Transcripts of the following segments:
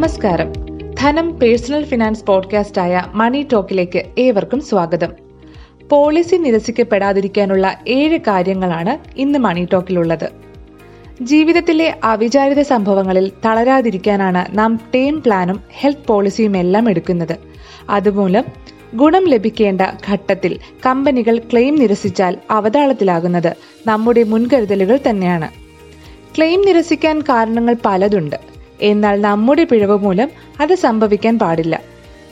നമസ്കാരം. ധനം personal finance പോഡ്കാസ്റ്റായ മണി ടോക്കിലേക്ക് ഏവർക്കും സ്വാഗതം. പോളിസി നിരസിക്കപ്പെടാതിരിക്കാനുള്ള ഏഴ് കാര്യങ്ങളാണ് ഇന്ന് മണി ടോക്കിലുള്ളത്. ജീവിതത്തിലെ അവിചാരിത സംഭവങ്ങളിൽ തളരാതിരിക്കാനാണ് നാം ടേം പ്ലാനും ഹെൽത്ത് പോളിസിയും എല്ലാം എടുക്കുന്നത്. അതുമൂലം ഗുണം ലഭിക്കേണ്ട ഘട്ടത്തിൽ കമ്പനികൾ ക്ലെയിം നിരസിച്ചാൽ അവതാളത്തിലാകുന്നത് നമ്മുടെ മുൻകരുതലുകൾ തന്നെയാണ്. ക്ലെയിം നിരസിക്കാൻ കാരണങ്ങൾ പലതുണ്ട്. എന്നാൽ നമ്മുടെ പിഴവ് മൂലം അത് സംഭവിക്കാൻ പാടില്ല.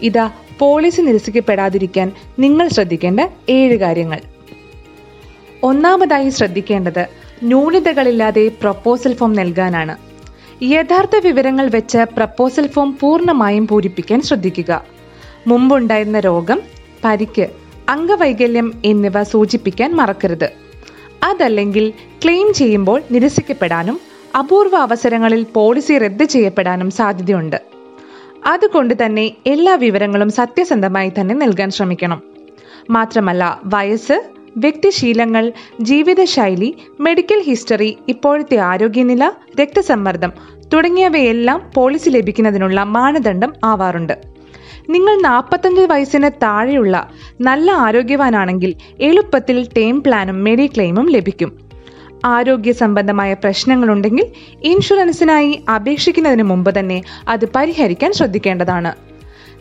ഇതാ പോളിസി നിരസിക്കപ്പെടാതിരിക്കാൻ നിങ്ങൾ ശ്രദ്ധിക്കേണ്ട ഏഴ് കാര്യങ്ങൾ. ഒന്നാമതായി ശ്രദ്ധിക്കേണ്ടത് ന്യൂനതകളില്ലാതെ പ്രപ്പോസൽ ഫോം നൽകാനാണ്. യഥാർത്ഥ വിവരങ്ങൾ വെച്ച് പ്രപ്പോസൽ ഫോം പൂർണമായും പൂരിപ്പിക്കാൻ ശ്രദ്ധിക്കുക. മുമ്പുണ്ടായിരുന്ന രോഗം പരിക്ക് അംഗവൈകല്യം എന്നിവ സൂചിപ്പിക്കാൻ മറക്കരുത്. അതല്ലെങ്കിൽ ക്ലെയിം ചെയ്യുമ്പോൾ നിരസിക്കപ്പെടാനും അപൂർവ അവസരങ്ങളിൽ പോളിസി റദ്ദ് ചെയ്യപ്പെടാനും സാധ്യതയുണ്ട്. അതുകൊണ്ട് തന്നെ എല്ലാ വിവരങ്ങളും സത്യസന്ധമായി തന്നെ നൽകാൻ ശ്രമിക്കണം. മാത്രമല്ല വയസ്സ് വ്യക്തിശീലങ്ങൾ ജീവിതശൈലി മെഡിക്കൽ ഹിസ്റ്ററി ഇപ്പോഴത്തെ ആരോഗ്യനില രക്തസമ്മർദ്ദം തുടങ്ങിയവയെല്ലാം പോളിസി ലഭിക്കുന്നതിനുള്ള മാനദണ്ഡം ആവാറുണ്ട്. നിങ്ങൾ നാൽപ്പത്തഞ്ച് വയസ്സിന് താഴെയുള്ള നല്ല ആരോഗ്യവാനാണെങ്കിൽ എളുപ്പത്തിൽ ടേം പ്ലാനും മെഡിക്ലെയിമും ലഭിക്കും. ആരോഗ്യ സംബന്ധമായ പ്രശ്നങ്ങളുണ്ടെങ്കിൽ ഇൻഷുറൻസിനായി അപേക്ഷിക്കുന്നതിന് മുമ്പ് തന്നെ അത് പരിഹരിക്കാൻ ശ്രദ്ധിക്കേണ്ടതാണ്.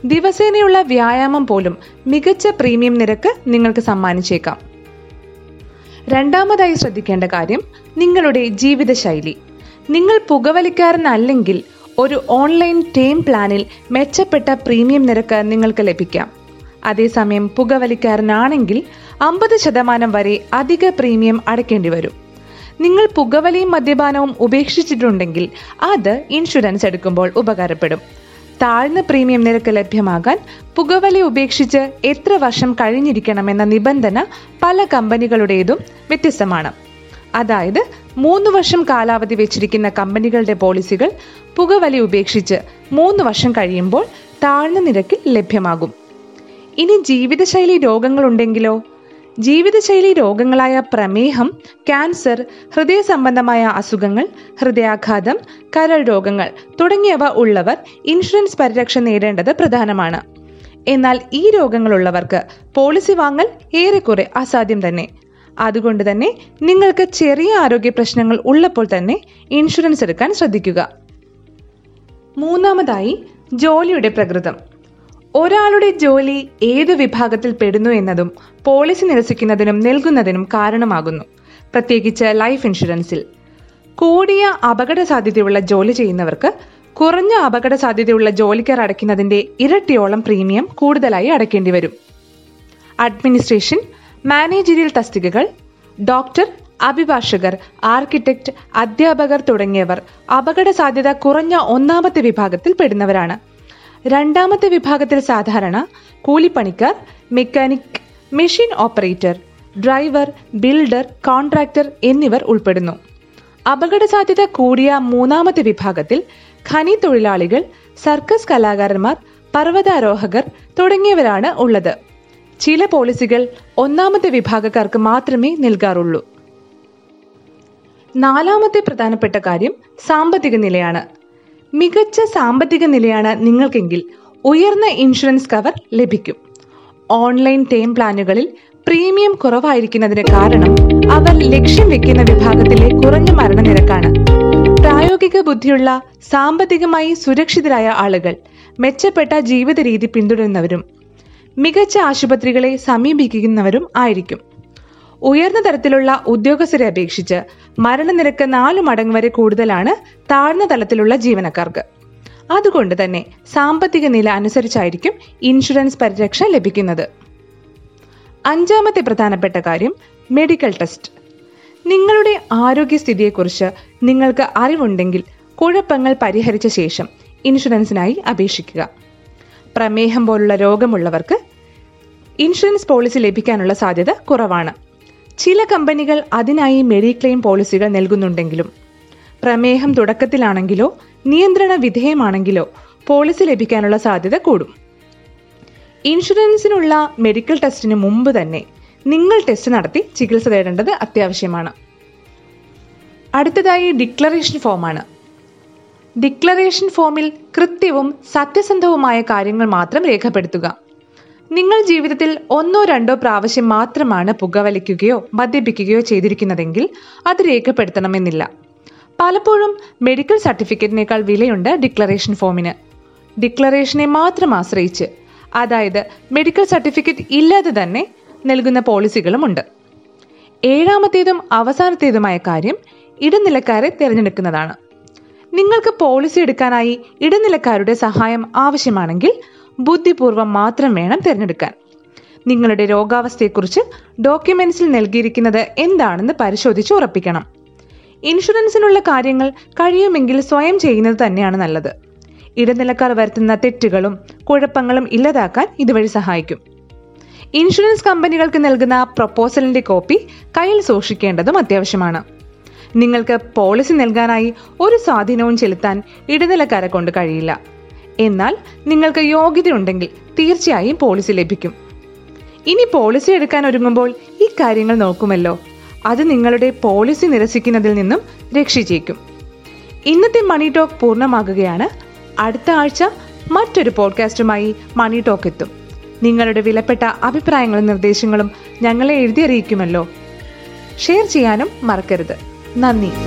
ദിവസേനയുള്ള വ്യായാമം പോലും മികച്ച പ്രീമിയം നിരക്ക് നിങ്ങൾക്ക് സമ്മാനിച്ചേക്കാം. രണ്ടാമതായി ശ്രദ്ധിക്കേണ്ട കാര്യം നിങ്ങളുടെ ജീവിതശൈലി. നിങ്ങൾ പുകവലിക്കാരനല്ലെങ്കിൽ ഒരു ഓൺലൈൻ ടേം പ്ലാനിൽ മെച്ചപ്പെട്ട പ്രീമിയം നിരക്ക് നിങ്ങൾക്ക് ലഭിക്കാം. അതേസമയം പുകവലിക്കാരനാണെങ്കിൽ അമ്പത് ശതമാനം വരെ അധിക പ്രീമിയം അടയ്ക്കേണ്ടി വരും. നിങ്ങൾ പുകവലിയും മദ്യപാനവും ഉപേക്ഷിച്ചിട്ടുണ്ടെങ്കിൽ അത് ഇൻഷുറൻസ് എടുക്കുമ്പോൾ ഉപകാരപ്പെടും. താഴ്ന്ന പ്രീമിയം നിരക്ക് ലഭ്യമാകാൻ പുകവലി ഉപേക്ഷിച്ച് എത്ര വർഷം കഴിഞ്ഞിരിക്കണമെന്ന നിബന്ധന പല കമ്പനികളുടേതും വ്യത്യസ്തമാണ്. അതായത് മൂന്ന് വർഷം കാലാവധി വെച്ചിരിക്കുന്ന കമ്പനികളുടെ പോളിസികൾ പുകവലി ഉപേക്ഷിച്ച് മൂന്ന് വർഷം കഴിയുമ്പോൾ താഴ്ന്ന നിരക്കിൽ ലഭ്യമാകും. ഇനി ജീവിതശൈലി രോഗങ്ങളുണ്ടെങ്കിലോ? ജീവിതശൈലി രോഗങ്ങളായ പ്രമേഹം ക്യാൻസർ ഹൃദയ സംബന്ധമായ അസുഖങ്ങൾ ഹൃദയാഘാതം കരൾ രോഗങ്ങൾ തുടങ്ങിയവ ഉള്ളവർ ഇൻഷുറൻസ് പരിരക്ഷ നേടേണ്ടത് പ്രധാനമാണ്. എന്നാൽ ഈ രോഗങ്ങളുള്ളവർക്ക് പോളിസി വാങ്ങൽ ഏറെക്കുറെ അസാധ്യം തന്നെ. അതുകൊണ്ട് തന്നെ നിങ്ങൾക്ക് ചെറിയ ആരോഗ്യ പ്രശ്നങ്ങൾ ഉള്ളപ്പോൾ തന്നെ ഇൻഷുറൻസ് എടുക്കാൻ ശ്രദ്ധിക്കുക. മൂന്നാമതായി ജോലിയുടെ പ്രകൃതം. ഒരാളുടെ ജോലി ഏത് വിഭാഗത്തിൽ പെടുന്നു എന്നതും പോളിസി നിരസിക്കുന്നതിനും നൽകുന്നതിനും കാരണമാകുന്നു. പ്രത്യേകിച്ച് ലൈഫ് ഇൻഷുറൻസിൽ. കൂടിയ അപകട സാധ്യതയുള്ള ജോലി ചെയ്യുന്നവർക്ക് കുറഞ്ഞ അപകട സാധ്യതയുള്ള ജോലിക്കാർ അടയ്ക്കുന്നതിന്റെ ഇരട്ടിയോളം പ്രീമിയം കൂടുതലായി അടയ്ക്കേണ്ടി വരും. അഡ്മിനിസ്ട്രേഷൻ മാനേജരിയൽ തസ്തികകൾ ഡോക്ടർ അഭിഭാഷകർ ആർക്കിടെക്ട് അധ്യാപകർ തുടങ്ങിയവർ അപകട സാധ്യത കുറഞ്ഞ ഒന്നാമത്തെ വിഭാഗത്തിൽ പെടുന്നവരാണ്. രണ്ടാമത്തെ വിഭാഗത്തിൽ സാധാരണ കൂലിപ്പണിക്കാർ mechanic machine operator driver builder contractor എന്നിവർ ഉൾപ്പെടുന്നു. അപകട സാധ്യത കൂടിയ മൂന്നാമത്തെ വിഭാഗത്തിൽ ഖനി തൊഴിലാളികൾ സർക്കസ് കലാകാരന്മാർ പർവതാരോഹകർ തുടങ്ങിയവരാണ് ഉള്ളത്. ചില പോളിസികൾ ഒന്നാമത്തെ വിഭാഗക്കാർക്ക് മാത്രമേ നൽകാറുള്ളൂ. നാലാമത്തെ പ്രധാനപ്പെട്ട കാര്യം സാമ്പത്തിക നിലയാണ്. മികച്ച സാമ്പത്തിക നിലയാണ് നിങ്ങൾക്കെങ്കിൽ ഉയർന്ന ഇൻഷുറൻസ് കവർ ലഭിക്കും. ഓൺലൈൻ ടേം പ്ലാനുകളിൽ പ്രീമിയം കുറവായിരിക്കുന്നതിന് കാരണം അവർ ലക്ഷ്യം വെക്കുന്ന വിഭാഗത്തിലെ കുറഞ്ഞ മരണനിരക്കാണ്. പ്രായോഗിക ബുദ്ധിയുള്ള സാമ്പത്തികമായി സുരക്ഷിതരായ ആളുകൾ മെച്ചപ്പെട്ട ജീവിത രീതി പിന്തുടരുന്നവരും മികച്ച ആശുപത്രികളെ സമീപിക്കുന്നവരും ആയിരിക്കും. ഉയർന്ന തരത്തിലുള്ള ഉദ്യോഗസ്ഥരെ അപേക്ഷിച്ച് മരണനിരക്ക് നാലു മടങ്ങ് വരെ കൂടുതലാണ് താഴ്ന്ന തലത്തിലുള്ള ജീവനക്കാർക്ക്. അതുകൊണ്ട് തന്നെ സാമ്പത്തിക നില അനുസരിച്ചായിരിക്കും ഇൻഷുറൻസ് പരിരക്ഷ ലഭിക്കുന്നത്. അഞ്ചാമത്തെ പ്രധാനപ്പെട്ട കാര്യം മെഡിക്കൽ ടെസ്റ്റ്. നിങ്ങളുടെ ആരോഗ്യസ്ഥിതിയെക്കുറിച്ച് നിങ്ങൾക്ക് അറിവുണ്ടെങ്കിൽ കുഴപ്പങ്ങൾ പരിഹരിച്ച ശേഷം ഇൻഷുറൻസിനായി അപേക്ഷിക്കുക. പ്രമേഹം പോലുള്ള രോഗമുള്ളവർക്ക് ഇൻഷുറൻസ് പോളിസി ലഭിക്കാനുള്ള സാധ്യത കുറവാണ്. ചില കമ്പനികൾ അതിനായി മെഡിക്ലെയിം പോളിസികൾ നൽകുന്നുണ്ടെങ്കിലും പ്രമേഹം തുടക്കത്തിലാണെങ്കിലോ നിയന്ത്രണ വിധേയമാണെങ്കിലോ പോളിസി ലഭിക്കാനുള്ള സാധ്യത കൂടും. ഇൻഷുറൻസിനുള്ള മെഡിക്കൽ ടെസ്റ്റിന് മുമ്പ് തന്നെ നിങ്ങൾ ടെസ്റ്റ് നടത്തി ചികിത്സ തേടേണ്ടത് അത്യാവശ്യമാണ്. അടുത്തതായി ഡിക്ലറേഷൻ ഫോമാണ്. ഡിക്ലറേഷൻ ഫോമിൽ കൃത്യവും സത്യസന്ധവുമായ കാര്യങ്ങൾ മാത്രം രേഖപ്പെടുത്തുക. നിങ്ങൾ ജീവിതത്തിൽ ഒന്നോ രണ്ടോ പ്രാവശ്യം മാത്രമാണ് പുകവലിക്കുകയോ മദ്യപിക്കുകയോ ചെയ്തിരിക്കുന്നതെങ്കിൽ അത് രേഖപ്പെടുത്തണമെന്നില്ല. പലപ്പോഴും മെഡിക്കൽ സർട്ടിഫിക്കറ്റിനേക്കാൾ വിലയുണ്ട് ഡിക്ലറേഷൻ ഫോമിന്. ഡിക്ലറേഷനെ മാത്രം ആശ്രയിച്ച് അതായത് മെഡിക്കൽ സർട്ടിഫിക്കറ്റ് ഇല്ലാതെ തന്നെ നൽകുന്ന പോളിസികളുമുണ്ട് ഏഴാമത്തേതും അവസാനത്തേതുമായ കാര്യം ഇടനിലക്കാരെ തിരഞ്ഞെടുക്കുന്നതാണ്. നിങ്ങൾക്ക് പോളിസി എടുക്കാനായി ഇടനിലക്കാരുടെ സഹായം ആവശ്യമാണെങ്കിൽ ബുദ്ധിപൂർവം മാത്രം വേണം തിരഞ്ഞെടുക്കാൻ. നിങ്ങളുടെ രോഗാവസ്ഥയെക്കുറിച്ച് ഡോക്യുമെന്റ്സിൽ നൽകിയിരിക്കുന്നത് എന്താണെന്ന് പരിശോധിച്ച് ഉറപ്പിക്കണം. ഇൻഷുറൻസിനുള്ള കാര്യങ്ങൾ കഴിയുമെങ്കിൽ സ്വയം ചെയ്യുന്നത് തന്നെയാണ് നല്ലത്. ഇടനിലക്കാർ വരുത്തുന്ന തെറ്റുകളും കുഴപ്പങ്ങളും ഇല്ലാതാക്കാൻ ഇതുവഴി സഹായിക്കും. ഇൻഷുറൻസ് കമ്പനികൾക്ക് നൽകുന്ന പ്രപ്പോസലിന്റെ കോപ്പി കയ്യിൽ സൂക്ഷിക്കേണ്ടതും അത്യാവശ്യമാണ്. നിങ്ങൾക്ക് പോളിസി നൽകാനായി ഒരു സ്വാധീനവും ചെലുത്താൻ ഇടനിലക്കാരെ കൊണ്ട് കഴിയില്ല. എന്നാൽ നിങ്ങൾക്ക് യോഗ്യതയുണ്ടെങ്കിൽ തീർച്ചയായും പോളിസി ലഭിക്കും. ഇനി പോളിസി എടുക്കാൻ ഒരുങ്ങുമ്പോൾ ഈ കാര്യങ്ങൾ നോക്കുമല്ലോ. അത് നിങ്ങളുടെ പോളിസി നിരസിക്കുന്നതിൽ നിന്നും രക്ഷിച്ചേക്കും. ഇന്നത്തെ മണി ടോക്ക് പൂർണമാകുകയാണ്. അടുത്ത ആഴ്ച മറ്റൊരു പോഡ്കാസ്റ്റുമായി മണി ടോക്ക് എത്തും. നിങ്ങളുടെ വിലപ്പെട്ട അഭിപ്രായങ്ങളും നിർദ്ദേശങ്ങളും ഞങ്ങളെ എഴുതി അറിയിക്കുമല്ലോ. ഷെയർ ചെയ്യാനും മറക്കരുത്. നന്ദി.